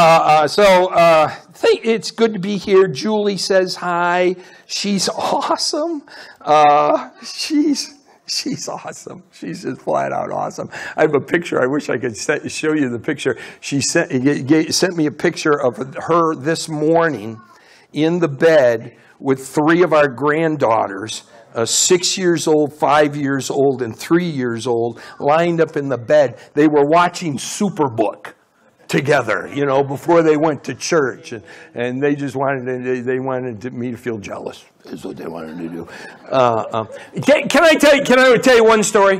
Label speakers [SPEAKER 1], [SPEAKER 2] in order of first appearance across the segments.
[SPEAKER 1] Uh, uh, so uh, it's good to be here. Julie says hi. She's awesome. Uh, she's she's awesome. She's just flat out awesome. I have a picture. I wish I could set, show you the picture. She sent sent me a picture of her this morning in the bed with three of our granddaughters. Uh, six years old, five years old, and three years old, lined up in the bed. They were watching Superbook together, you know, before they went to church. And, and they just wanted, to, they wanted me to feel jealous, is what they wanted to do. Uh, um, can, can, I tell you, can I tell you one story?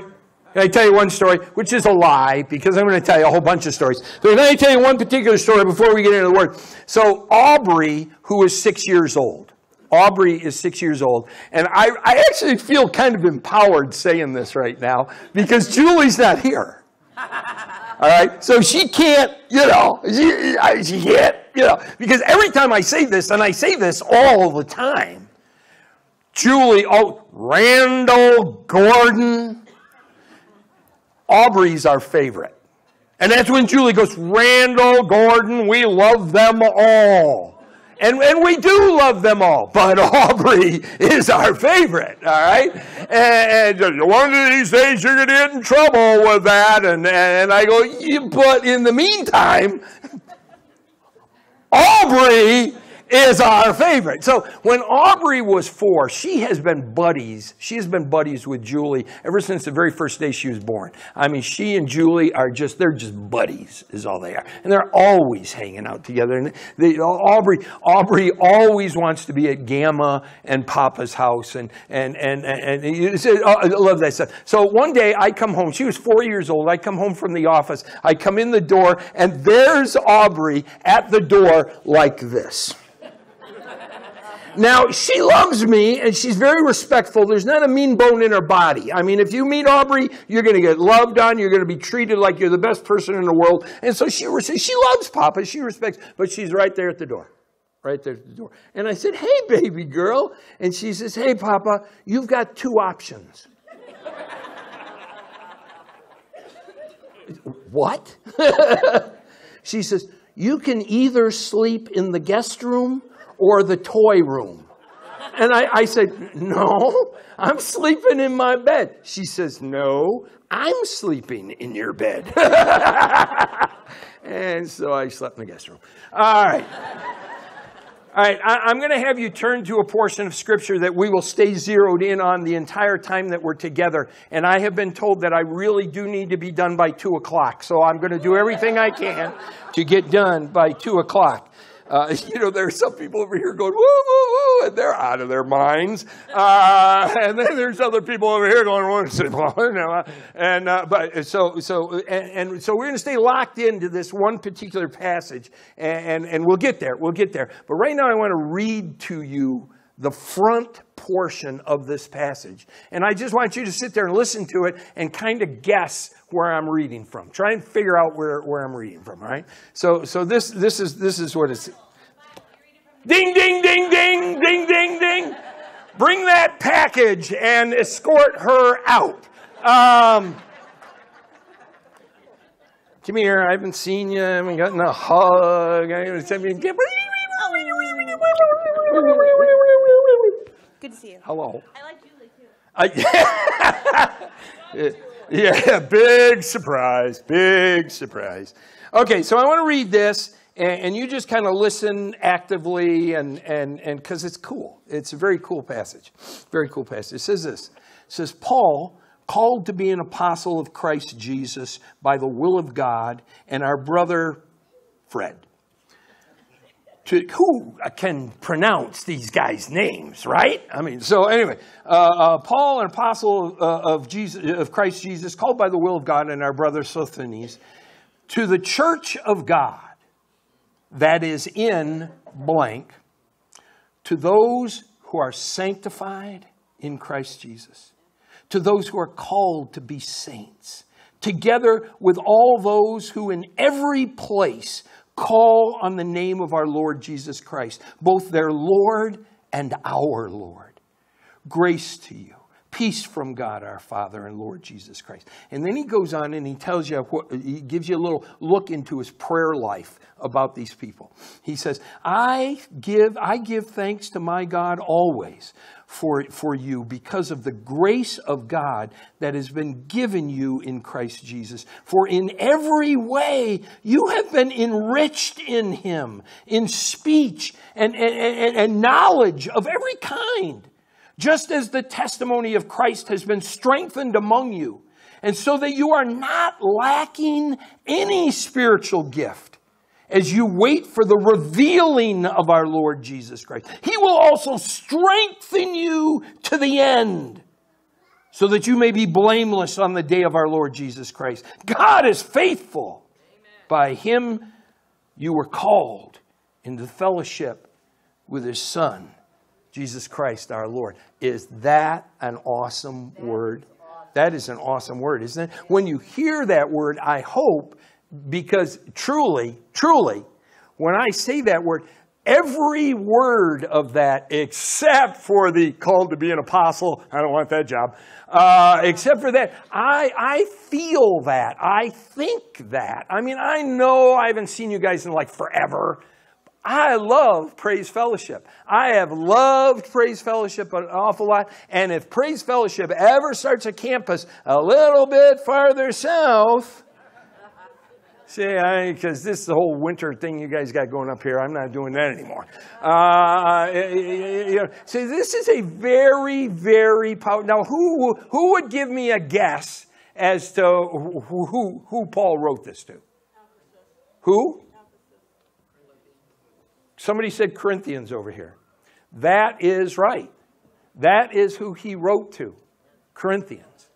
[SPEAKER 1] Can I tell you one story? Which is a lie, because I'm going to tell you a whole bunch of stories. So can I tell you one particular story before we get into the word? So Aubrey, who is six years old, Aubrey is six years old, and I, I actually feel kind of empowered saying this right now because Julie's not here. All right, so she can't, you know, she, she can't, you know, because every time I say this, and I say this all the time, Julie, oh, Randall Gordon, Aubrey's our favorite. And that's when Julie goes, Randall Gordon, we love them all. And, and we do love them all, but Aubrey is our favorite, all right? And, and one of these days you're going to get in trouble with that. And, and I go, but in the meantime, Aubrey is our favorite. So when Aubrey was four, she has been buddies. She has been buddies with Julie ever since the very first day she was born. I mean, she and Julie are just, they're just buddies is all they are. And they're always hanging out together. And Aubrey, Aubrey always wants to be at Gamma and Papa's house. And, and, and, and, and oh, I love that stuff. So one day I come home. She was four years old. I come home from the office. I come in the door and there's Aubrey at the door like this. Now, she loves me and she's very respectful. There's not a mean bone in her body. I mean, if you meet Aubrey, you're going to get loved on. You're going to be treated like you're the best person in the world. And so she, she loves Papa. She respects, but she's right there at the door. Right there at the door. And I said, Hey, baby girl. And she says, Hey, Papa, you've got two options. what? she says, You can either sleep in the guest room or the toy room? And I, I said, No, I'm sleeping in my bed. She says, No, I'm sleeping in your bed. and so I slept in the guest room. All right. All right, I, am going to have you turn to a portion of Scripture that we will stay zeroed in on the entire time that we're together. And I have been told that I really do need to be done by 2 o'clock. So I'm going to do everything I can to get done by 2 o'clock. Uh, you know, there are some people over here going, woo, woo, woo, and they're out of their minds. Uh, and then there's other people over here going, well, and, uh, but so, so, and, and so we're going to stay locked into this one particular passage, and, and, and we'll get there. We'll get there. But right now, I want to read to you the front portion of this passage. And I just want you to sit there and listen to it and kind of guess where I'm reading from. Try and figure out where, where I'm reading from, right? So, so this, this, is, this is what it's. Ding, ding, ding, ding, ding, ding, ding. Bring that package and escort her out. Um, come here. I haven't seen you. I haven't gotten a hug. I haven't.
[SPEAKER 2] Good to see you.
[SPEAKER 1] Hello.
[SPEAKER 2] I like Julie too.
[SPEAKER 1] I, yeah, big surprise. Big surprise. Okay, so I want to read this, and, and you just kind of listen actively, and and and because it's cool. It's a very cool passage. Very cool passage. It says this. It says Paul called to be an apostle of Christ Jesus by the will of God, and our brother Fred to who can pronounce these guys' names, right? I mean, so anyway, uh, uh, Paul, an apostle uh, of Jesus, of Christ Jesus, called by the will of God, and our brother Sosthenes, to the church of God that is in blank, to those who are sanctified in Christ Jesus, to those who are called to be saints, together with all those who in every place call on the name of our Lord Jesus Christ, both their Lord and our Lord. Grace to you peace from God our Father and Lord Jesus Christ. And then he goes on and he tells you, what, he gives you a little look into his prayer life about these people. He says, I give, I give thanks to my God always for, for you because of the grace of God that has been given you in Christ Jesus. For in every way you have been enriched in him, in speech and, and, and, and knowledge of every kind, just as the testimony of Christ has been strengthened among you, and so that you are not lacking any spiritual gift as you wait for the revealing of our Lord Jesus Christ. He will also strengthen you to the end so that you may be blameless on the day of our Lord Jesus Christ. God is faithful. Amen. By him you were called into fellowship with his Son, Jesus Christ our Lord. Is that an awesome word? That is an awesome word, isn't it? When you hear that word, I hope because truly, truly, when I say that word, every word of that, except for the called to be an apostle, I don't want that job, uh, except for that, I, I feel that. I think that. I mean, I know I haven't seen you guys in like forever. I love Praise Fellowship. I have loved Praise Fellowship an awful lot. And if Praise Fellowship ever starts a campus a little bit farther south, See, because this is the whole winter thing you guys got going up here. I'm not doing that anymore. Uh, you know, see, this is a very, very powerful. Now, who who would give me a guess as to who who, who Paul wrote this to? Who? Somebody said Corinthians over here. That is right. That is who he wrote to. Corinthians.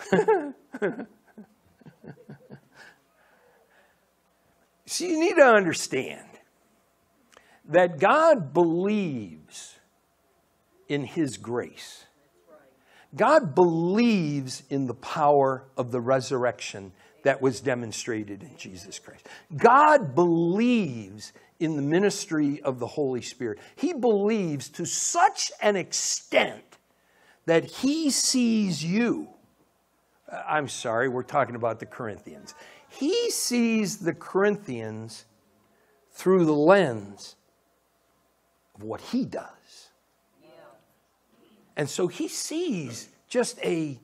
[SPEAKER 1] See, you need to understand that God believes in His grace. God believes in the power of the resurrection that was demonstrated in Jesus Christ. God believes in the ministry of the Holy Spirit. He believes to such an extent that He sees you. Uh, I'm sorry, we're talking about the Corinthians he sees the Corinthians through the lens of what he does. And so he sees just a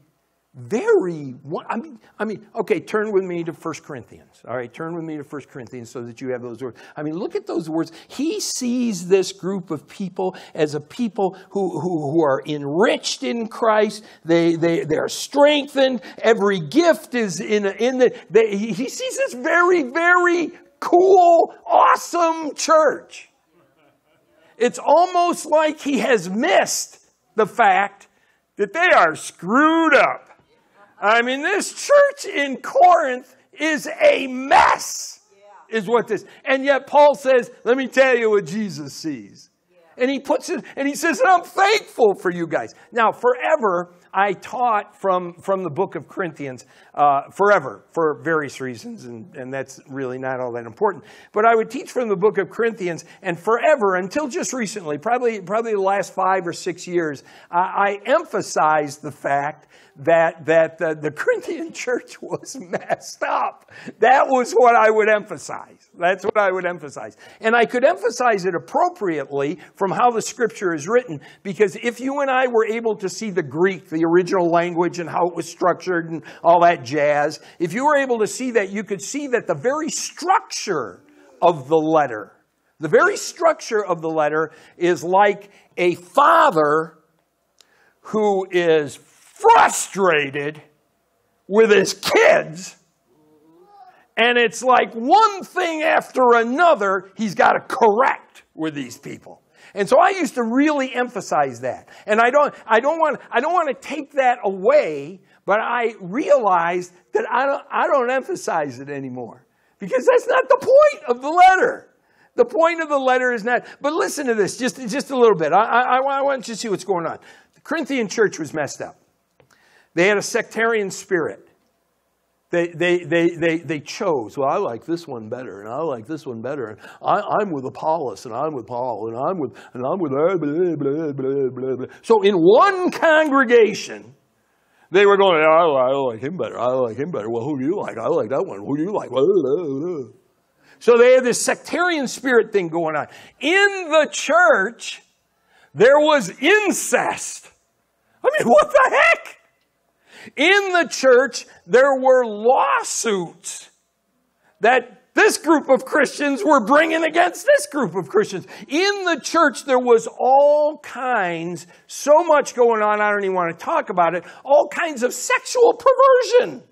[SPEAKER 1] very I mean I mean okay turn with me to 1 Corinthians all right? Turn with me to 1 Corinthians so that you have those words. I mean look at those words. He sees this group of people as a people who who, who are enriched in Christ. They they they are strengthened. Every gift is in in the they, he sees this very very cool awesome church. It's almost like he has missed the fact that they are screwed up I mean, this church in Corinth is a mess, is what this. And yet Paul says, let me tell you what Jesus sees. And he puts it, and he says, I'm thankful for you guys. Now, forever, I taught from, from the book of Corinthians, uh, forever, for various reasons, and, and that's really not all that important. But I would teach from the book of Corinthians, and forever, until just recently, probably, probably the last five or six years, uh, I emphasized the fact that, that the, the Corinthian church was messed up. That was what I would emphasize. That's what I would emphasize. And I could emphasize it appropriately from how the scripture is written, because if you and I were able to see the Greek, the original language, and how it was structured and all that jazz, if you were able to see that, you could see that the very structure of the letter, the very structure of the letter is like a father who is frustrated with his kids. And it's like one thing after another he's got to correct with these people. And so I used to really emphasize that. And I don't, I don't want, I don't want to take that away, but I realized that I don't, I don't emphasize it anymore. Because that's not the point of the letter. The point of the letter is not, but listen to this just, just a little bit. I, I, I want you to see what's going on. The Corinthian church was messed up. They had a sectarian spirit. They, they, they, they, they chose, well, I like this one better, and I like this one better, and I, I'm with Apollos, and I'm with Paul, and I'm with, and I'm with, uh, blah, blah, blah, blah, blah, blah. So in one congregation, they were going, I, I like him better, I like him better. Well, who do you like? I like that one. Who do you like? Blah, blah, blah. So they had this sectarian spirit thing going on. In the church, there was incest. I mean, what the heck? In the church, there were lawsuits that this group of Christians were bringing against this group of Christians. In the church, there was all kinds, so much going on, I don't even want to talk about it, all kinds of sexual perversion.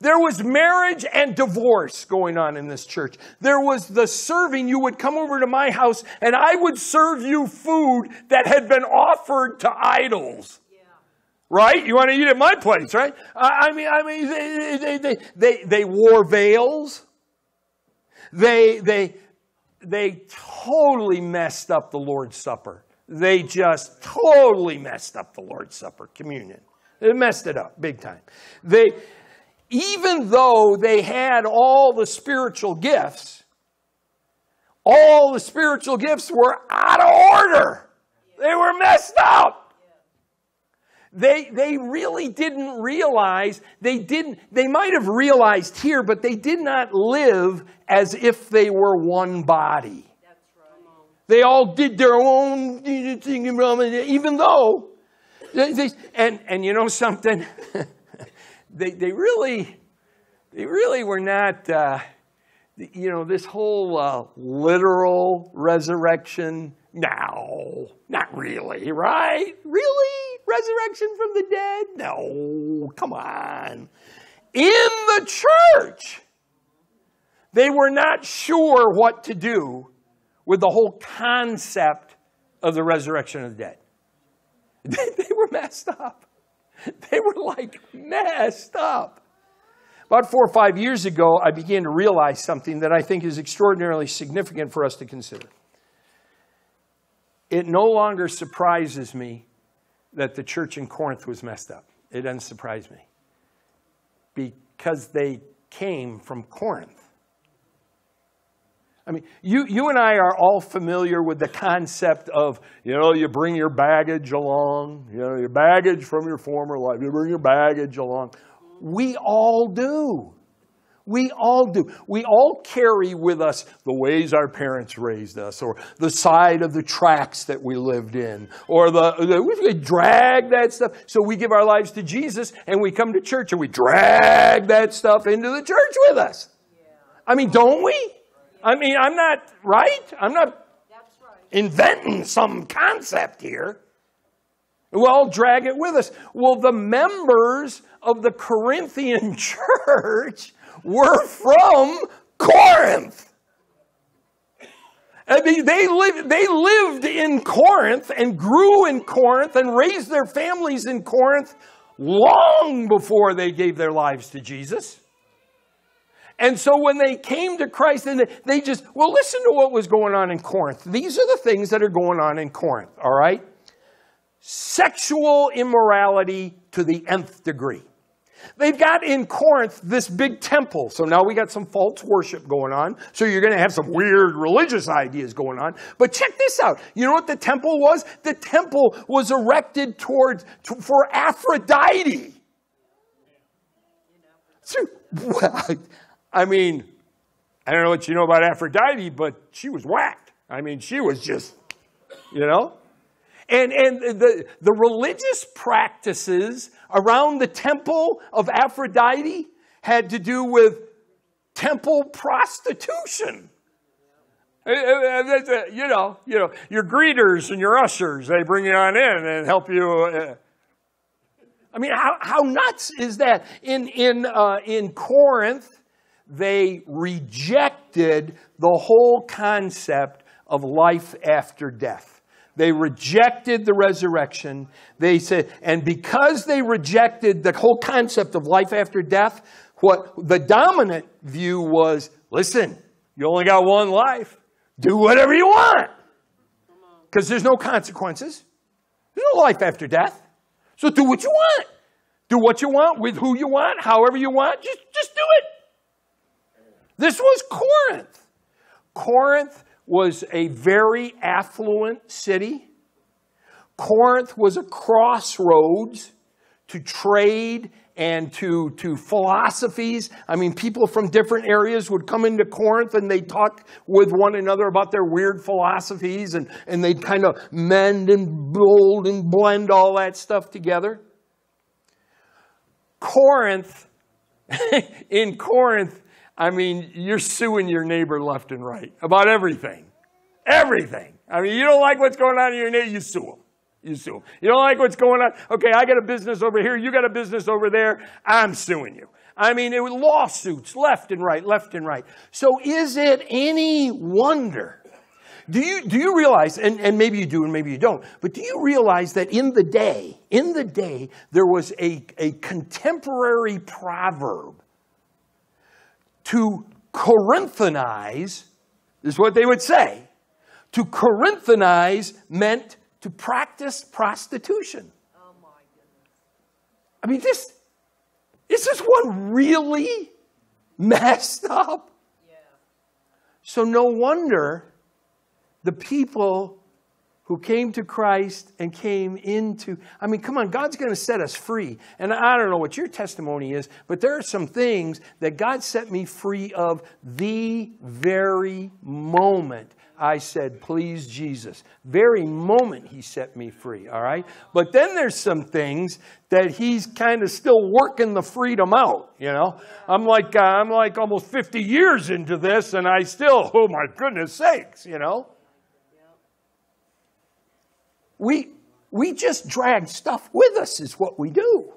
[SPEAKER 1] There was marriage and divorce going on in this church. There was the serving. You would come over to my house and I would serve you food that had been offered to idols. Right? You want to eat at my place, right? I mean, I mean, they, they, they, they, wore veils. They, they, they totally messed up the Lord's Supper. They just totally messed up the Lord's Supper, communion. They messed it up big time. They, even though they had all the spiritual gifts, all the spiritual gifts were out of order. They were messed up. They, they really didn't realize, they didn't, they might have realized here, but they did not live as if they were one body. They all did their own thing, even though, they, they, and, and you know something? they, they really, they really were not, uh, you know, this whole uh, literal resurrection. No, not really, right? Really? Resurrection from the dead? No, come on. In the church, they were not sure what to do with the whole concept of the resurrection of the dead. They were messed up. They were like messed up. About four or five years ago, I began to realize something that I think is extraordinarily significant for us to consider. It no longer surprises me that the church in Corinth was messed up. It doesn't surprise me because they came from Corinth. I mean, you, you and I are all familiar with the concept of, you know, you bring your baggage along, you know, your baggage from your former life, you bring your baggage along. We all do. We all do. We all carry with us the ways our parents raised us, or the side of the tracks that we lived in, or the, the we drag that stuff. So we give our lives to Jesus, and we come to church, and we drag that stuff into the church with us. I mean, don't we? I mean, I'm not right. I'm not inventing some concept here. We all drag it with us. Well, the members of the Corinthian church were from Corinth. I mean, they, lived, they lived in Corinth and grew in Corinth and raised their families in Corinth long before they gave their lives to Jesus. And so when they came to Christ, and they just, well, listen to what was going on in Corinth. These are the things that are going on in Corinth, all right? Sexual immorality to the nth degree. They've got in Corinth this big temple. So now we got some false worship going on. So you're going to have some weird religious ideas going on. But check this out. You know what the temple was? The temple was erected towards to, for Aphrodite. So, well, I mean, I don't know what you know about Aphrodite, but she was whacked. I mean, she was just, you know? And, and the, the religious practices around the temple of Aphrodite had to do with temple prostitution. Uh, uh, uh, you know, you know, your greeters and your ushers, they bring you on in and help you. I mean, how, how nuts is that? In, in, uh, in Corinth, they rejected the whole concept of life after death. They rejected the resurrection. They said, and because they rejected the whole concept of life after death, what the dominant view was listen, you only got one life. Do whatever you want. Because there's no consequences. There's no life after death. So do what you want. Do what you want with who you want, however you want. Just, just do it. This was Corinth. Corinth was a very affluent city. Corinth was a crossroads to trade and to, to philosophies. I mean, people from different areas would come into Corinth and they'd talk with one another about their weird philosophies and, and they'd kind of mend and mold and blend all that stuff together. Corinth, in Corinth, I mean, you're suing your neighbor left and right about everything. Everything. I mean, you don't like what's going on in your neighbor, you sue them. You sue them. You don't like what's going on? Okay, I got a business over here, you got a business over there, I'm suing you. I mean, it was lawsuits left and right, left and right. So is it any wonder? Do you, do you realize, and, and maybe you do and maybe you don't, but do you realize that in the day, in the day, there was a, a contemporary proverb to Corinthanize, is what they would say. To Corinthanize meant to practice prostitution.
[SPEAKER 2] Oh my goodness.
[SPEAKER 1] I mean, this, is this one really messed up?
[SPEAKER 2] Yeah.
[SPEAKER 1] So, no wonder the people who came to Christ and came into, I mean, come on, God's going to set us free. And I don't know what your testimony is, but there are some things that God set me free of the very moment I said, please, Jesus. Very moment he set me free, all right? But then there's some things that he's kind of still working the freedom out, you know? I'm like, uh, I'm like almost 50 years into this and I still, oh my goodness sakes, you know? We, we just drag stuff with us, is what we do.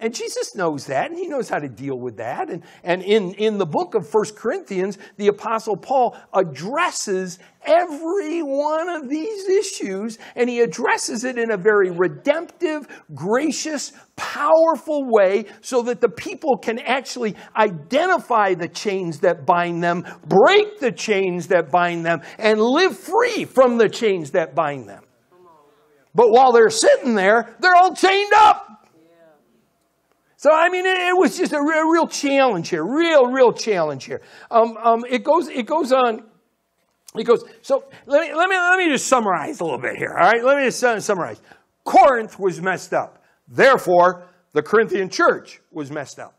[SPEAKER 1] And Jesus knows that, and he knows how to deal with that. And, and in, in the book of First Corinthians, the Apostle Paul addresses every one of these issues, and he addresses it in a very redemptive, gracious, powerful way so that the people can actually identify the chains that bind them, break the chains that bind them, and live free from the chains that bind them. But while they're sitting there, they're all chained up. So, I mean, it, it was just a real, real, challenge here, real, real challenge here. Um, um, it, goes, it goes on. It goes, so let me, let, me, let me just summarize a little bit here, all right? Let me just summarize. Corinth was messed up. Therefore, the Corinthian church was messed up.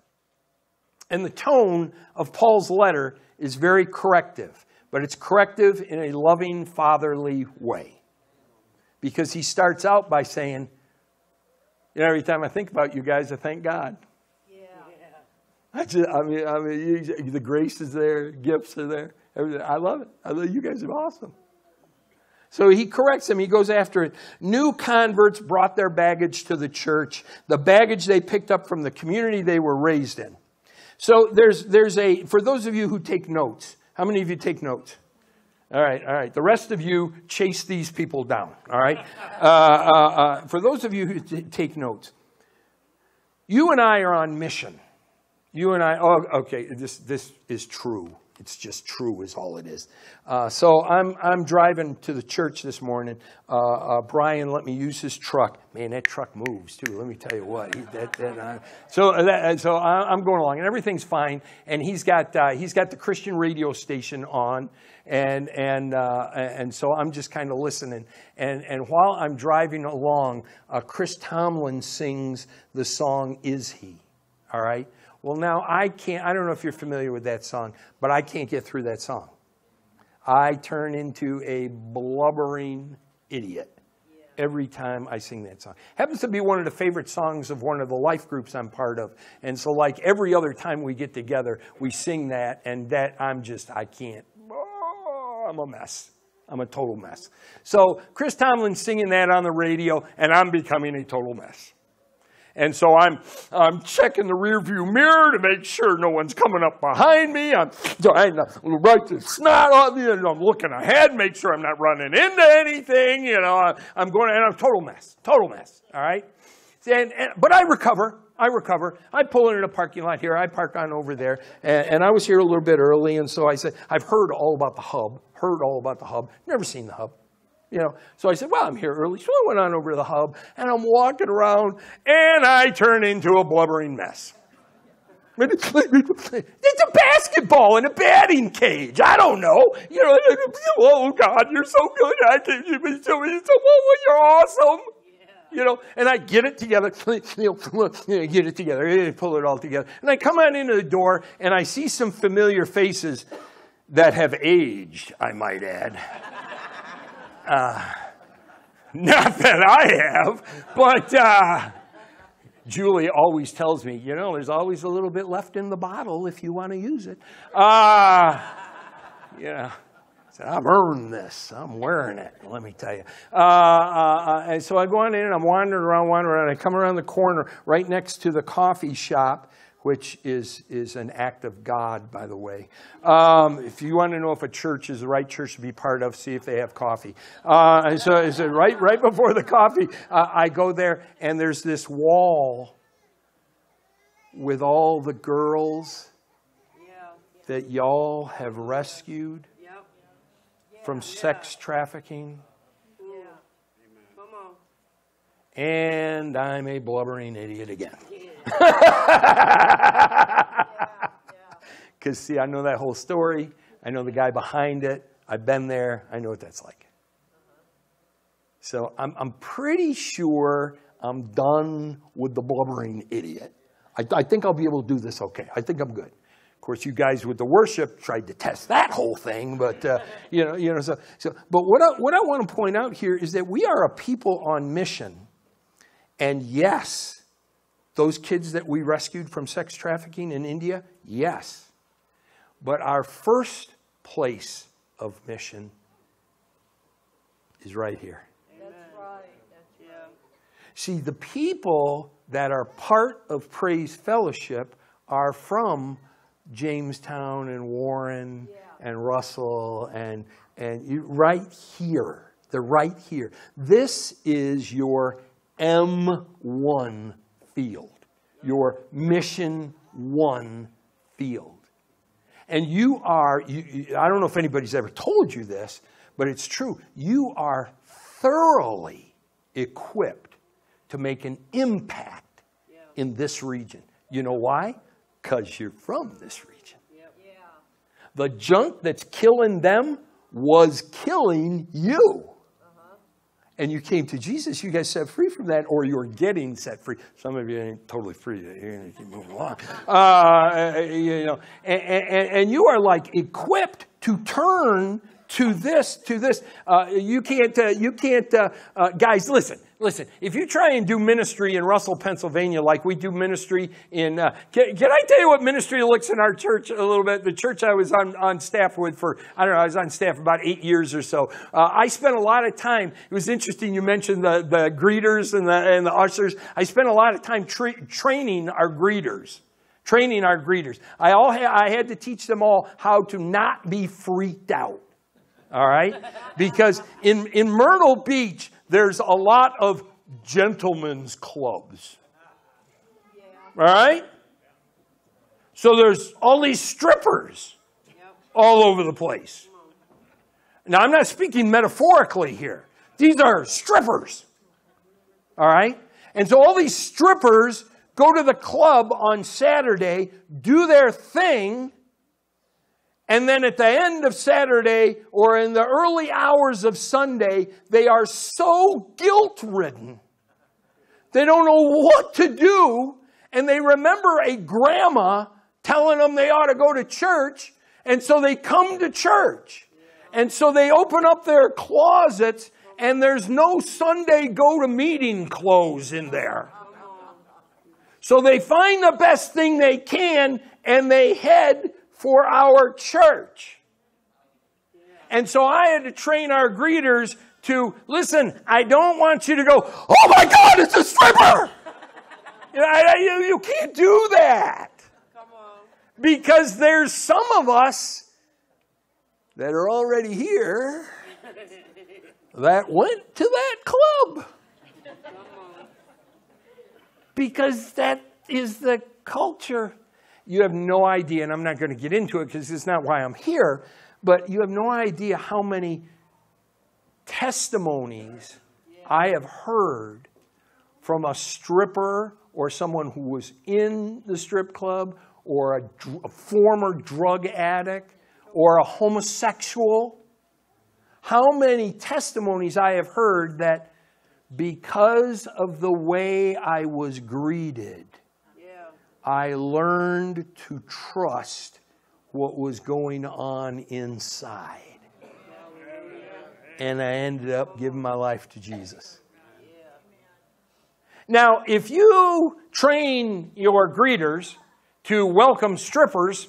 [SPEAKER 1] And the tone of Paul's letter is very corrective, but it's corrective in a loving, fatherly way. Because he starts out by saying, you know, every time I think about you guys, I thank God.
[SPEAKER 2] Yeah.
[SPEAKER 1] I, just, I mean, I mean, you, the grace is there, gifts are there. Everything. I love it. I love you guys are awesome. So he corrects him. He goes after it. New converts brought their baggage to the church, the baggage they picked up from the community they were raised in. So there's, there's a, for those of you who take notes, how many of you take notes? All right, all right. The rest of you chase these people down. All right. Uh, uh, uh, for those of you who t- take notes, you and I are on mission. You and I. Oh, okay. This this is true. It's just true, is all it is. Uh, so I'm I'm driving to the church this morning. Uh, uh, Brian let me use his truck. Man, that truck moves too. Let me tell you what. He, that, that, uh, so that, so I'm going along, and everything's fine. And he's got uh, he's got the Christian radio station on, and and uh, and so I'm just kind of listening. And and while I'm driving along, Chris Tomlin sings the song "Is He." All right. Well, now I can't, I don't know if you're familiar with that song, but I can't get through that song. I turn into a blubbering idiot every time I sing that song. Happens to be one of the favorite songs of one of the life groups I'm part of. And so, like every other time we get together, we sing that, and that I'm just, I can't. Oh, I'm a mess. I'm a total mess. So, Chris Tomlin's singing that on the radio, and I'm becoming a total mess. And so I'm, I'm checking the rearview mirror to make sure no one's coming up behind me. I'm trying to wipe the snot off me, and I'm looking ahead, make sure I'm not running into anything. You know, I'm going, and I'm total mess, total mess. All right. And, and, but I recover. I recover. I pull into a parking lot here. I park on over there. And, and, I was here a little bit early. And so I said, I've heard all about the hub, heard all about the hub, never seen the hub. You know, so I said, well, I'm here early. So I went on over to the hub and I'm walking around and I turn into a blubbering mess. It's a basketball in a batting cage. I don't know. You know, oh God, you're so good. I can you be so, so oh, you're awesome. You know, and I get it together, you know, get it together, pull it all together. And I come on into the door and I see some familiar faces that have aged, I might add. Uh, not that I have, but uh, Julie always tells me, you know, there's always a little bit left in the bottle if you want to use it. Uh, yeah. I've earned this. I'm wearing it, let me tell you. Uh, uh, uh, and so I go on in and I'm wandering around, wandering around. I come around the corner right next to the coffee shop, which is, is an act of God, by the way. Um, if you want to know if a church is the right church to be part of, see if they have coffee. Uh, so, so right, right before the coffee, uh, I go there and there's this wall with all the girls that y'all have rescued from sex trafficking.
[SPEAKER 2] Yeah. Come on.
[SPEAKER 1] And I'm a blubbering idiot again. Because, see, I know that whole story. I know the guy behind it. I've been there. I know what that's like. So I'm, I'm pretty sure I'm done with the blubbering idiot. I, I think I'll be able to do this okay. I think I'm good. Of course, you guys with the worship tried to test that whole thing, but uh, you know, you know. So, so, but what I, what I want to point out here is that we are a people on mission, and yes, those kids that we rescued from sex trafficking in India, yes, but our first place of mission is right here.
[SPEAKER 2] That's right. That's, yeah.
[SPEAKER 1] See, the people that are part of Praise Fellowship are from Jamestown and Warren and Russell and, and you, right here. They're right here. This is your M1 field, your Mission 1 field. And you are, you, you- I don't know if anybody's ever told you this, but it's true. You are thoroughly equipped to make an impact in this region. You know why? Because you're from this region.
[SPEAKER 2] Yeah.
[SPEAKER 1] The junk that's killing them was killing you. And you came to Jesus, you guys set free from that, or you're getting set free. Some of you ain't totally free. You're going to keep moving along. Uh, you know, and, and, and you are like equipped to turn to this, to this. Uh, you can't, uh, you can't, uh, uh, guys, listen, listen. If you try and do ministry in Russell, Pennsylvania, like we do ministry in, uh, can, can I tell you what ministry looks in our church a little bit? The church I was on, on staff with for, I don't know, I was on staff about eight years or so. Uh, I spent a lot of time, it was interesting you mentioned the, the greeters and the, and the ushers. I spent a lot of time tra- training our greeters training our greeters. I, all ha- I had to teach them all how to not be freaked out. All right? Because in, in Myrtle Beach, there's a lot of gentlemen's clubs. All right? So there's all these strippers all over the place. Now, I'm not speaking metaphorically here, these are strippers. All right? And so all these strippers go to the club on Saturday, do their thing, and then at the end of Saturday or in the early hours of Sunday, they are so guilt ridden. They don't know what to do, and they remember a grandma telling them they ought to go to church, and so they come to church. And so they open up their closets, and there's no Sunday go to meeting clothes in there. So they find the best thing they can and they head for our church. And so I had to train our greeters to listen, I don't want you to go, oh my God, it's a stripper! you, know, I- you- can't do that. Because there's some of us that are already here that went to that club. Because that is the culture. You have no idea, and I'm not going to get into it because it's not why I'm here, but you have no idea how many testimonies I have heard from a stripper or someone who was in the strip club or a, dr- a former drug addict or a homosexual. How many testimonies I have heard that because of the way I was greeted. I learned to trust what was going on inside. And I ended up giving my life to Jesus. Now, if you train your greeters to welcome strippers,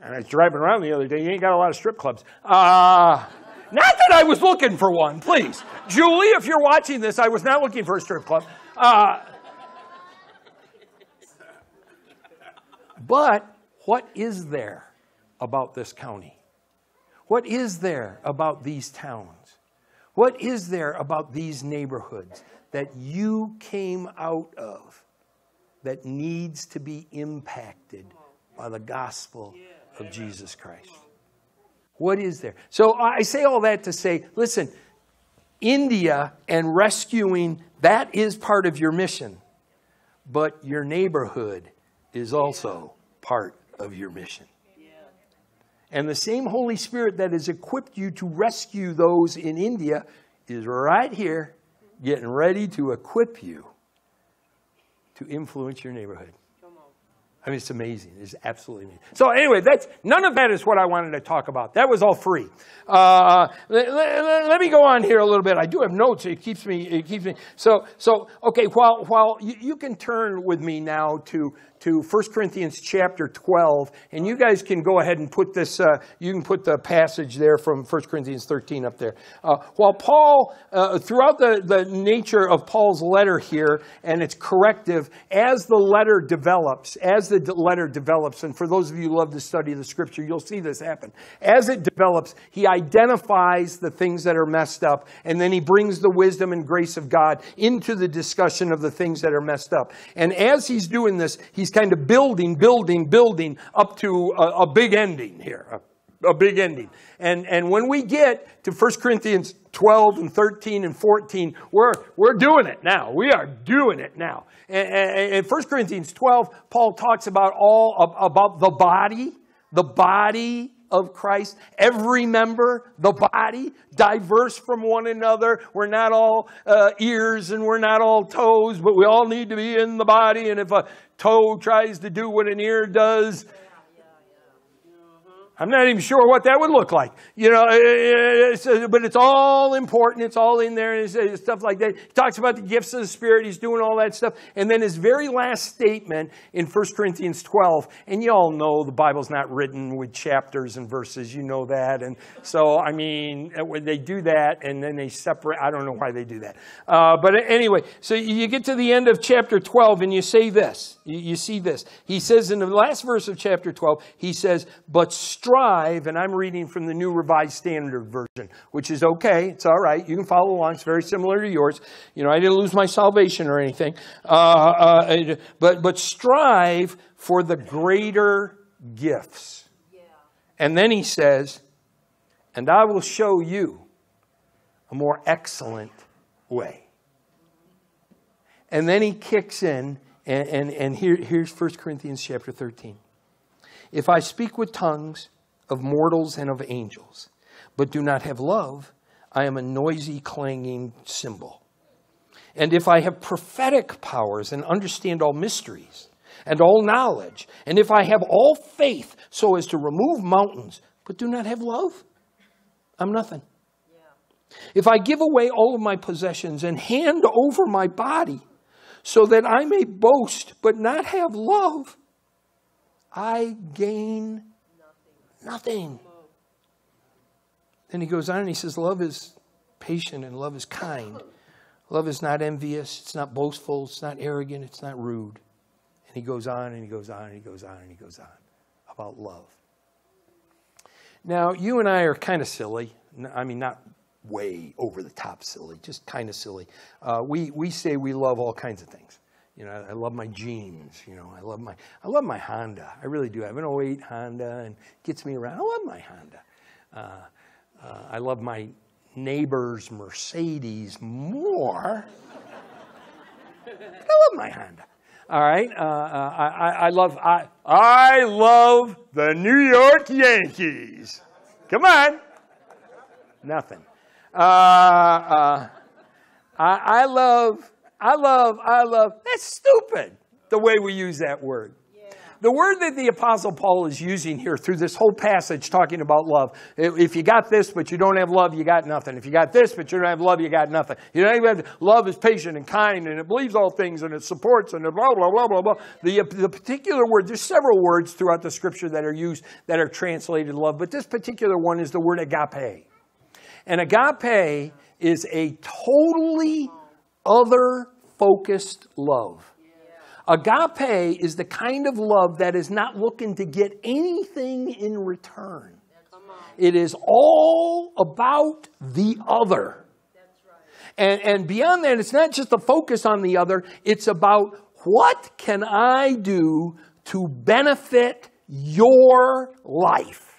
[SPEAKER 1] and I was driving around the other day, you ain't got a lot of strip clubs. Uh, not that I was looking for one, please. Julie, if you're watching this, I was not looking for a strip club. Uh, but what is there about this county? What is there about these towns? What is there about these neighborhoods that you came out of that needs to be impacted by the gospel of Jesus Christ? What is there? So I say all that to say, listen, India and rescuing, that is part of your mission. But your neighborhood is also part of your mission. And the same Holy Spirit that has equipped you to rescue those in India is right here, getting ready to equip you to influence your neighborhood. I mean, it's amazing. It's absolutely amazing. So anyway, that's none of that is what I wanted to talk about. That was all free. Uh, let, let- let me go on here a little bit. I do have notes. It keeps me. It keeps me. So so okay. While while you, you can turn with me now to to 1 Corinthians chapter 12, and you guys can go ahead and put this. Uh, you can put the passage there from 1 Corinthians 13 up there. Uh, while Paul, uh, throughout the the nature of Paul's letter here and its corrective, as the letter develops, as the letter develops, and for those of you who love to study the scripture, you'll see this happen. As it develops, he identifies the things that are messed up, and then he brings the wisdom and grace of God into the discussion of the things that are messed up. And as he's doing this, he's kind of building, building, building up to a, a big ending here. A, a big ending. And, and when we get to 1 Corinthians 12 and 13 and 14, we're, we're doing it now. We are doing it now. And 1 Corinthians 12, Paul talks about all about the body, the body of Christ, every member, the body, diverse from one another. We're not all uh, ears and we're not all toes, but we all need to be in the body. And if a toe tries to do what an ear does, I'm not even sure what that would look like, you know. It's, uh, but it's all important. It's all in there, and stuff like that. He talks about the gifts of the Spirit. He's doing all that stuff, and then his very last statement in 1 Corinthians 12. And you all know the Bible's not written with chapters and verses. You know that, and so I mean, uh, they do that, and then they separate. I don't know why they do that, uh, but anyway. So you get to the end of chapter 12, and you say this. You see this. He says in the last verse of chapter 12, he says, "But." Strive, and I'm reading from the New Revised Standard Version, which is okay. It's all right. You can follow along. It's very similar to yours. You know, I didn't lose my salvation or anything. Uh, uh, but, but strive for the greater gifts. And then he says, and I will show you a more excellent way. And then he kicks in, and, and, and here, here's 1 Corinthians chapter 13. If I speak with tongues of mortals and of angels, but do not have love, I am a noisy, clanging cymbal. And if I have prophetic powers and understand all mysteries and all knowledge, and if I have all faith so as to remove mountains, but do not have love, I'm nothing. If I give away all of my possessions and hand over my body so that I may boast but not have love, I gain nothing. Then he goes on and he says, Love is patient and love is kind. Love is not envious, it's not boastful, it's not arrogant, it's not rude. And he goes on and he goes on and he goes on and he goes on about love. Now, you and I are kind of silly. I mean, not way over the top silly, just kind of silly. Uh, we, we say we love all kinds of things. You know, I love my jeans. You know, I love my I love my Honda. I really do. I have an 08 Honda and gets me around. I love my Honda. Uh, uh, I love my neighbor's Mercedes more. I love my Honda. All right. Uh, uh, I, I, I love I, I love the New York Yankees. Come on. Nothing. Uh, uh, I, I love, I love, I love. That's stupid, the way we use that word. The word that the Apostle Paul is using here through this whole passage talking about love. If you got this, but you don't have love, you got nothing. If you got this, but you don't have love, you got nothing. You don't even have, love is patient and kind and it believes all things and it supports and blah, blah, blah, blah, blah. The, the particular word, there's several words throughout the scripture that are used that are translated love, but this particular one is the word agape. And agape is a totally other focused love. Agape is the kind of love that is not looking to get anything in return. It is all about the other. And, and beyond that, it's not just a focus on the other, it's about what can I do to benefit your life?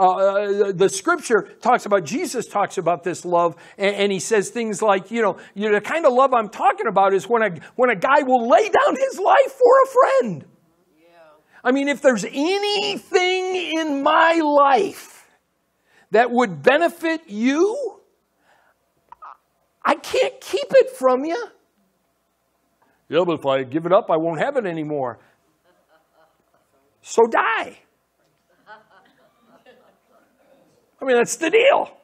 [SPEAKER 1] Uh, the scripture talks about, Jesus talks about this love, and, and, he says things like, you know, you know, the kind of love I'm talking about is when a, when a guy will lay down his life for a friend. Yeah. I mean, if there's anything in my life that would benefit you, I can't keep it from you. Yeah, but if I give it up, I won't have it anymore. So die. I mean, that's the deal.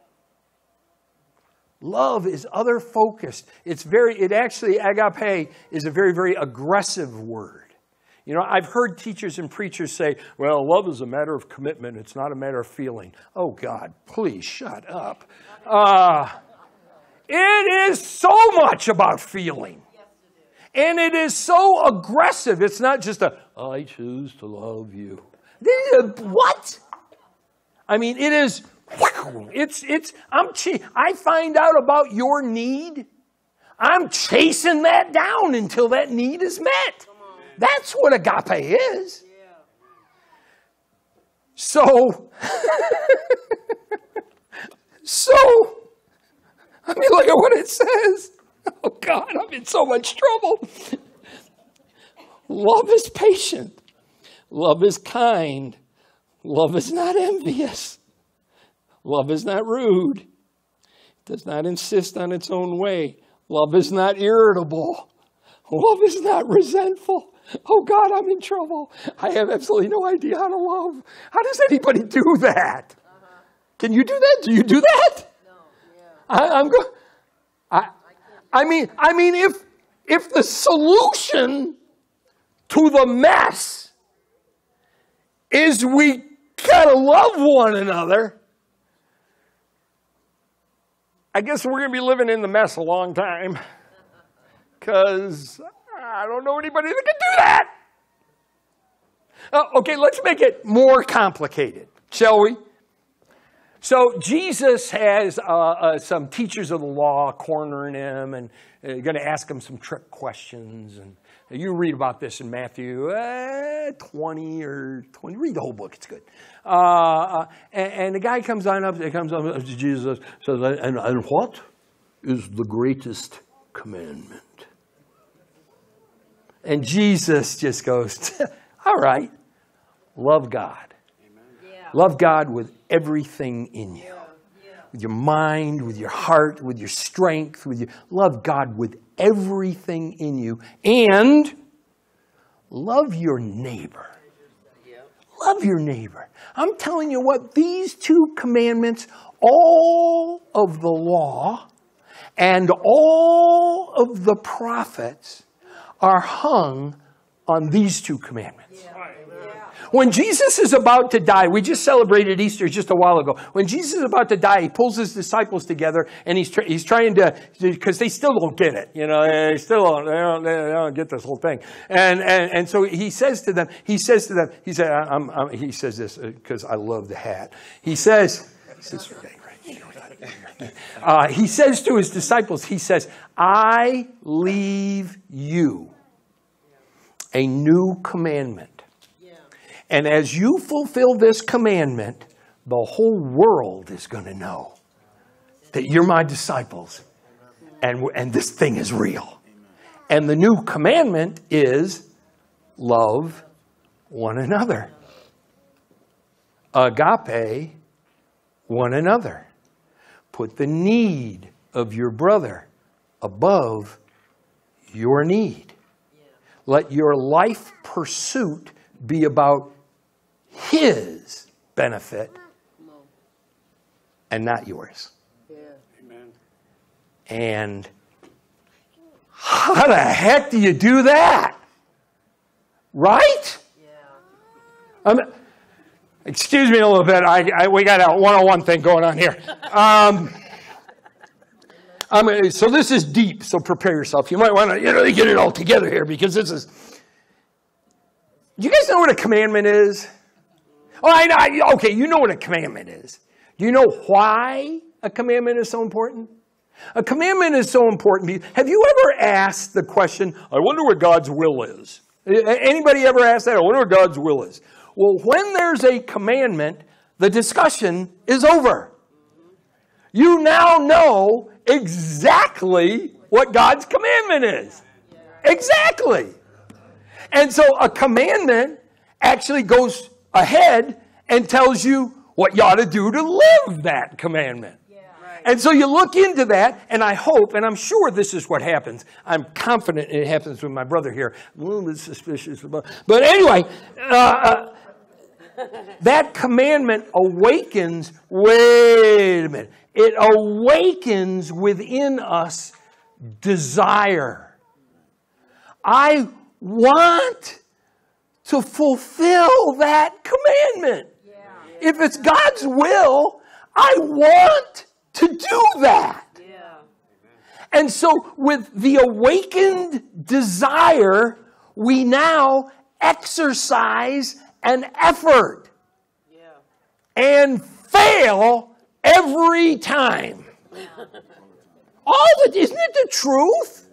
[SPEAKER 1] Love is other focused. It's very, it actually, agape is a very, very aggressive word. You know, I've heard teachers and preachers say, well, love is a matter of commitment, it's not a matter of feeling. Oh, God, please shut up. Uh, it is so much about feeling. And it is so aggressive. It's not just a, I choose to love you. What? I mean, it is it's, it's, I'm, ch- I find out about your need. I'm chasing that down until that need is met. That's what agape is. So, so, I mean, look at what it says. Oh God, I'm in so much trouble. Love is patient. Love is kind. Love is not envious. Love is not rude, it does not insist on its own way. Love is not irritable. Love is not resentful. Oh God, I'm in trouble. I have absolutely no idea how to love. How does anybody do that? Uh-huh. Can you do that? Do you do that? No. Yeah. I, am going. I, I mean, I mean, if if the solution to the mess is we gotta love one another, I guess we're going to be living in the mess a long time because I don't know anybody that can do that. Uh, okay, let's make it more complicated, shall we? So Jesus has uh, uh, some teachers of the law cornering him and uh, going to ask him some trick questions. And you read about this in Matthew uh, 20 or 20. Read the whole book; it's good. Uh, uh, and, and, the guy comes on up, comes up to Jesus, says, and, and what is the greatest commandment? And Jesus just goes, all right, love God. Yeah. Love God with everything in you. With your mind, with your heart, with your strength, with your love God with everything in you. And love your neighbor Love your neighbor. I'm telling you what, these two commandments, all of the law and all of the prophets are hung on these two commandments. Yeah. When Jesus is about to die, we just celebrated Easter just a while ago. When Jesus is about to die, he pulls his disciples together and he's, he's trying to, because they still don't get it. You know, they still don't, they don't, they don't get this whole thing. And, and, and so he says to them, he says to them, he said, I'm, I'm, he says this because uh, I love the hat. He says, uh, he says to his disciples, he says, I leave you a new commandment. And as you fulfill this commandment, the whole world is going to know that you're my disciples and, and this thing is real. And the new commandment is love one another. Agape one another. Put the need of your brother above your need. Let your life pursuit be about his benefit and not yours. Yeah. Amen. And how the heck do you do that? Right? Yeah. Um, excuse me a little bit. I, I, we got a one-on-one thing going on here. Um, I'm, so this is deep. So prepare yourself. You might want to, you know, get it all together here because this is. You guys know what a commandment is? Oh, I, I okay. You know what a commandment is. Do you know why a commandment is so important? A commandment is so important. Have you ever asked the question, I wonder what God's will is? Anybody ever asked that? I wonder what God's will is. Well, when there's a commandment, the discussion is over. You now know exactly what God's commandment is. Exactly. And so a commandment actually goes ahead and tells you what you ought to do to live that commandment. And so you look into that, and I hope, and I'm sure this is what happens. I'm confident it happens with my brother here. A little bit suspicious about, but anyway, uh, uh, that commandment awakens. Wait a minute. It awakens within us desire. I want to fulfill that commandment. If it's God's will, I want to do that.
[SPEAKER 2] Yeah.
[SPEAKER 1] And so, with the awakened desire, we now exercise an effort
[SPEAKER 2] Yeah.
[SPEAKER 1] and fail every time. All the, isn't it the truth?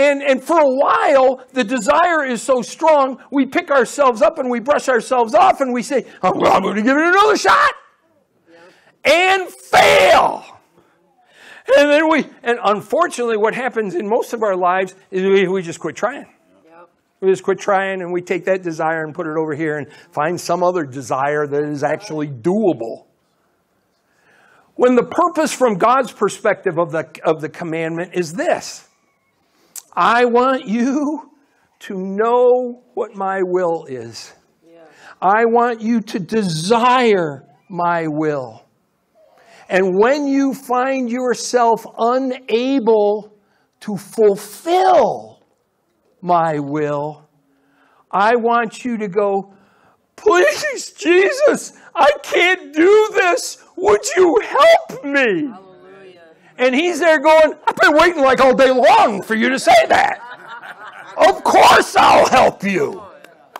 [SPEAKER 1] And, and for a while, the desire is so strong, we pick ourselves up and we brush ourselves off and we say, oh, well, I'm going to give it another shot. And fail. And then we, and unfortunately, what happens in most of our lives is we, we just quit trying.
[SPEAKER 2] Yep.
[SPEAKER 1] We just quit trying and we take that desire and put it over here and find some other desire that is actually doable. When the purpose from God's perspective of the, of the commandment is this I want you to know what my will is.
[SPEAKER 2] Yeah.
[SPEAKER 1] I want you to desire my will. And when you find yourself unable to fulfill my will, I want you to go, please, Jesus, I can't do this. Would you help me? And he's there going, I've been waiting like all day long for you to say that. of course I'll help you.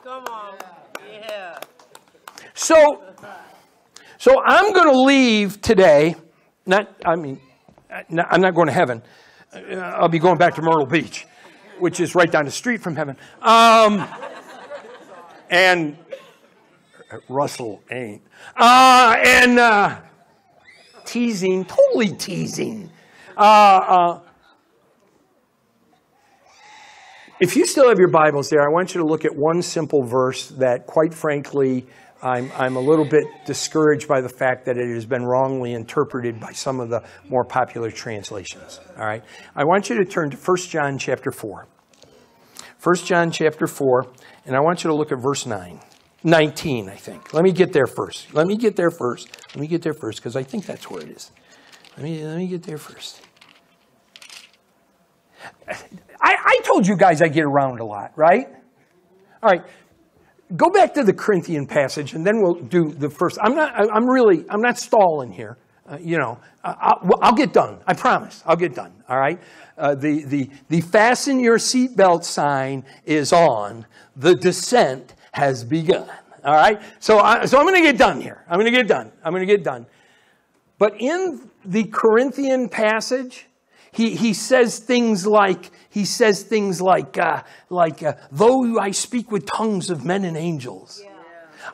[SPEAKER 2] Come on. Yeah.
[SPEAKER 1] So, so I'm going to leave today. Not, I mean, I'm not going to heaven. Uh, I'll be going back to Myrtle Beach, which is right down the street from heaven. Um, and Russell ain't. Uh, and uh, teasing, totally teasing. Uh, uh, if you still have your Bibles there, I want you to look at one simple verse that, quite frankly, I'm, I'm a little bit discouraged by the fact that it has been wrongly interpreted by some of the more popular translations. All right? I want you to turn to 1 John chapter 4. 1 John chapter 4, and I want you to look at verse 9. 19, I think. Let me get there first. Let me get there first. Let me get there first, because I think that's where it is. Let me, let me get there first. I, I told you guys I get around a lot, right? All right. Go back to the Corinthian passage, and then we'll do the first. I'm not. I'm really. I'm not stalling here. Uh, you know. I'll, I'll get done. I promise. I'll get done. All right. Uh, the the the fasten your seatbelt sign is on. The descent has begun. All right. So I, so I'm going to get done here. I'm going to get done. I'm going to get done. But in the Corinthian passage, he, he says things like, he says things like, uh, like, uh, though I speak with tongues of men and angels.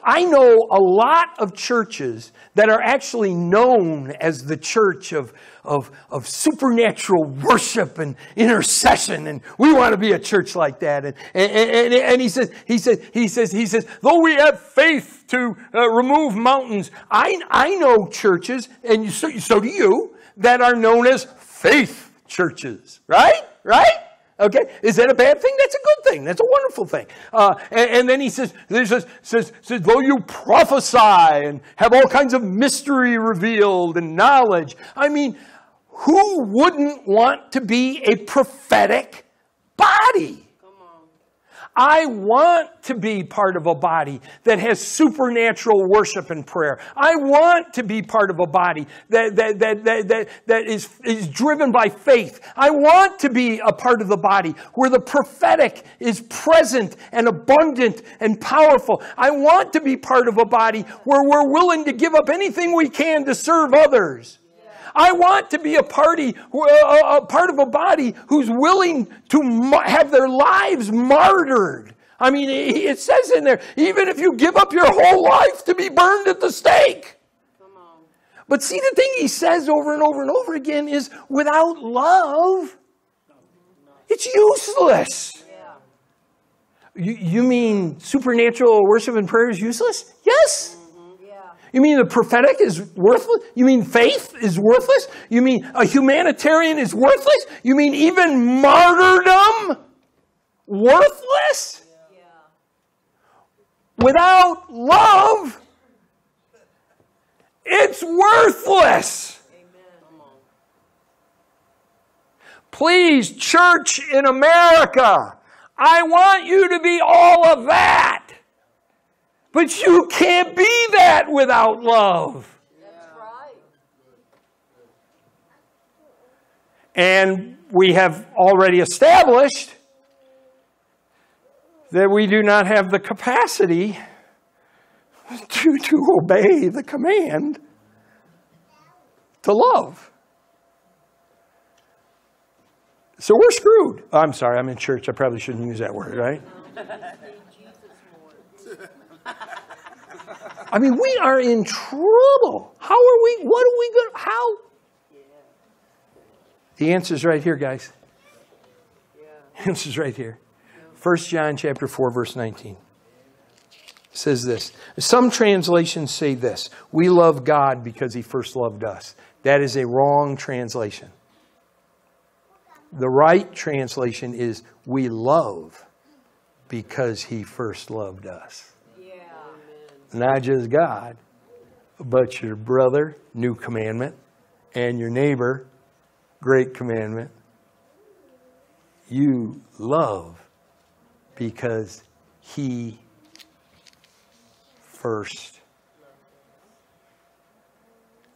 [SPEAKER 1] I know a lot of churches that are actually known as the church of, of, of supernatural worship and intercession. And we want to be a church like that. And, and, and, and he says, he says, he says, he says, though we have faith to uh, remove mountains, I, I know churches, and so, so do you, that are known as faith churches. Right? Right? Okay, is that a bad thing? That's a good thing. That's a wonderful thing. Uh, and, and, then he says, says, says, says, though you prophesy and have all kinds of mystery revealed and knowledge. I mean, who wouldn't want to be a prophetic body? I want to be part of a body that has supernatural worship and prayer. I want to be part of a body that, that, that, that, that, that is, is driven by faith. I want to be a part of the body where the prophetic is present and abundant and powerful. I want to be part of a body where we're willing to give up anything we can to serve others. I want to be a party, a part of a body who's willing to have their lives martyred. I mean, it says in there, even if you give up your whole life to be burned at the stake. But see, the thing he says over and over and over again is without love, it's useless. You, you mean supernatural worship and prayer is useless? Yes. You mean the prophetic is worthless? You mean faith is worthless? You mean a humanitarian is worthless? You mean even martyrdom worthless? Yeah. Without love, it's worthless. Please, church in America, I want you to be all of that. But you can't be that without love. And we have already established that we do not have the capacity to, to obey the command to love. So we're screwed. Oh, I'm sorry, I'm in church. I probably shouldn't use that word, right? I mean, we are in trouble. How are we? What are we going to? How? The answer's right here, guys. The answer's right here. 1 John chapter 4, verse 19 says this. Some translations say this We love God because he first loved us. That is a wrong translation. The right translation is We love because he first loved us not just God, but your brother, new commandment, and your neighbor, great commandment. You love because he first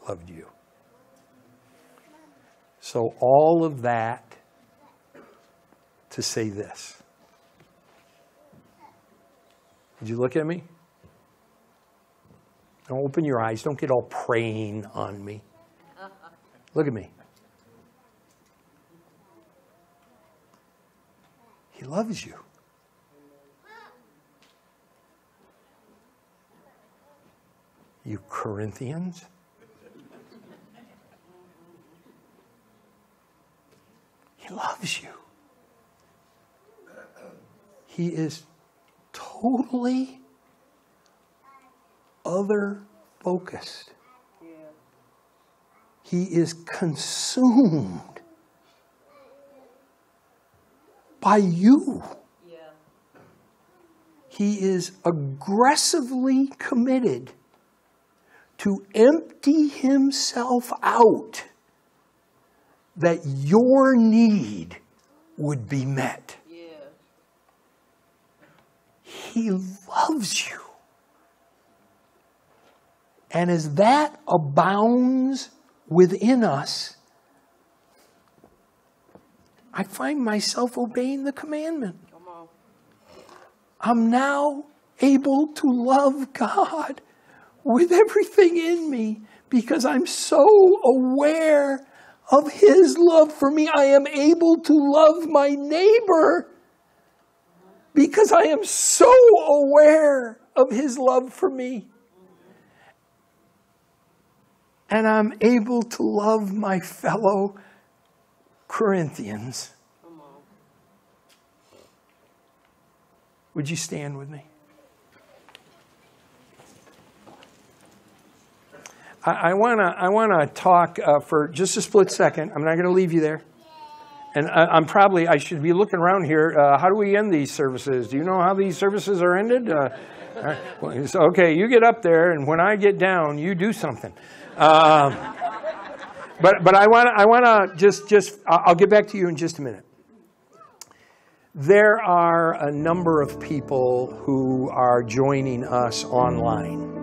[SPEAKER 1] loved you. So, all of that to say this. Did you look at me? Don't open your eyes. Don't get all praying on me. Look at me. He loves you. You Corinthians. He loves you. He is totally other focused. Yeah. He is consumed by you. Yeah. He is aggressively committed to empty himself out that your need would be met. Yeah. He loves you. And as that abounds within us, I find myself obeying the commandment. I'm now able to love God with everything in me because I'm so aware of his love for me, I am able to love my neighbor because I am so aware of his love for me. And I'm able to love my fellow Corinthians. Would you stand with me? I want to I wanna talk uh, for just a split second. I'm not going to leave you there. And I, am probably, I should be looking around here. Uh, how do we end these services? Do you know how these services are ended? Uh, well, okay, you get up there, and when I get down, you do something. Uh, but but I want I want to just just I'll get back to you in just a minute. There are a number of people who are joining us online.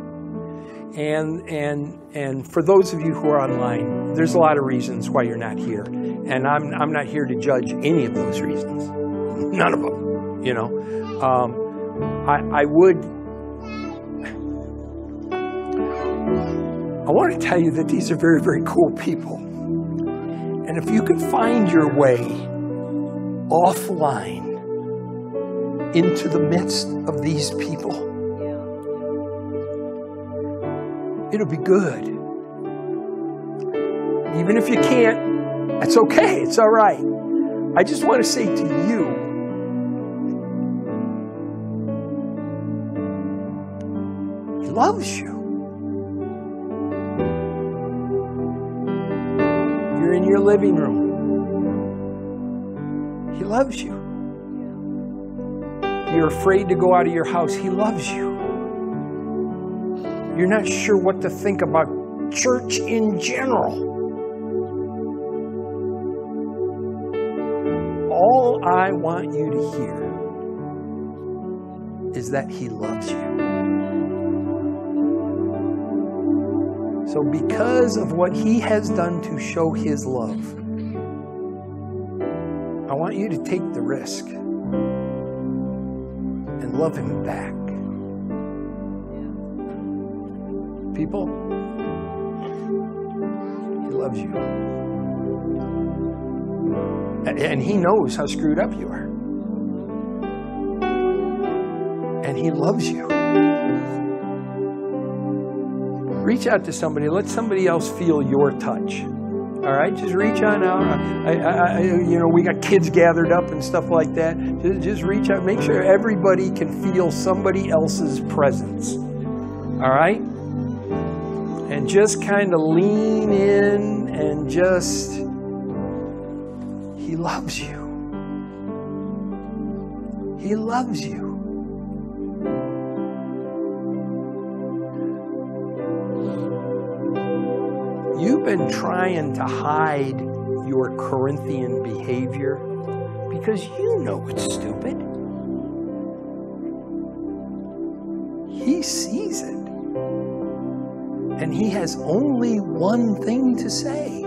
[SPEAKER 1] And, and, and for those of you who are online, there's a lot of reasons why you're not here. And I'm, I'm not here to judge any of those reasons. None of them, you know. Um, I, I would, I want to tell you that these are very, very cool people. And if you can find your way offline into the midst of these people, it'll be good. Even if you can't, that's okay. It's all right. I just want to say to you He loves you. Your living room. He loves you. You're afraid to go out of your house. He loves you. You're not sure what to think about church in general. All I want you to hear is that He loves you. So, because of what He has done to show His love, I want you to take the risk and love Him back. people, He loves you. And He knows how screwed up you are. And He loves you. Reach out to somebody. Let somebody else feel your touch. All right, just reach on out. I, I, I, you know, we got kids gathered up and stuff like that. Just, just reach out. Make sure everybody can feel somebody else's presence. All right? and just kind of lean in and just, He loves you. He loves you. You've been trying to hide your Corinthian behavior because you know it's stupid. He sees it. And he has only one thing to say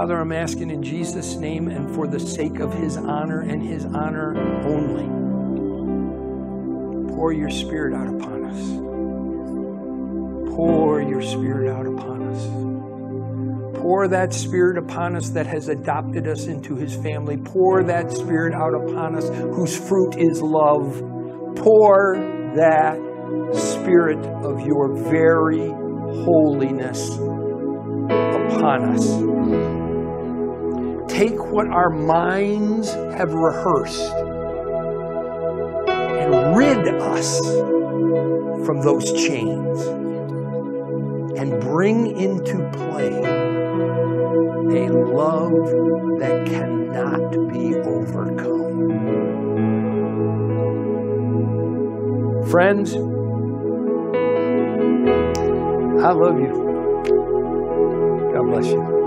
[SPEAKER 1] Father, I'm asking in Jesus' name and for the sake of his honor and his honor only, pour your spirit out upon us pour your spirit out upon us. Pour that spirit upon us that has adopted us into his family. Pour that spirit out upon us whose fruit is love. Pour that spirit of your very holiness upon us. Take what our minds have rehearsed and rid us from those chains and bring into play a love that cannot be overcome. Friends, I love you. God bless you.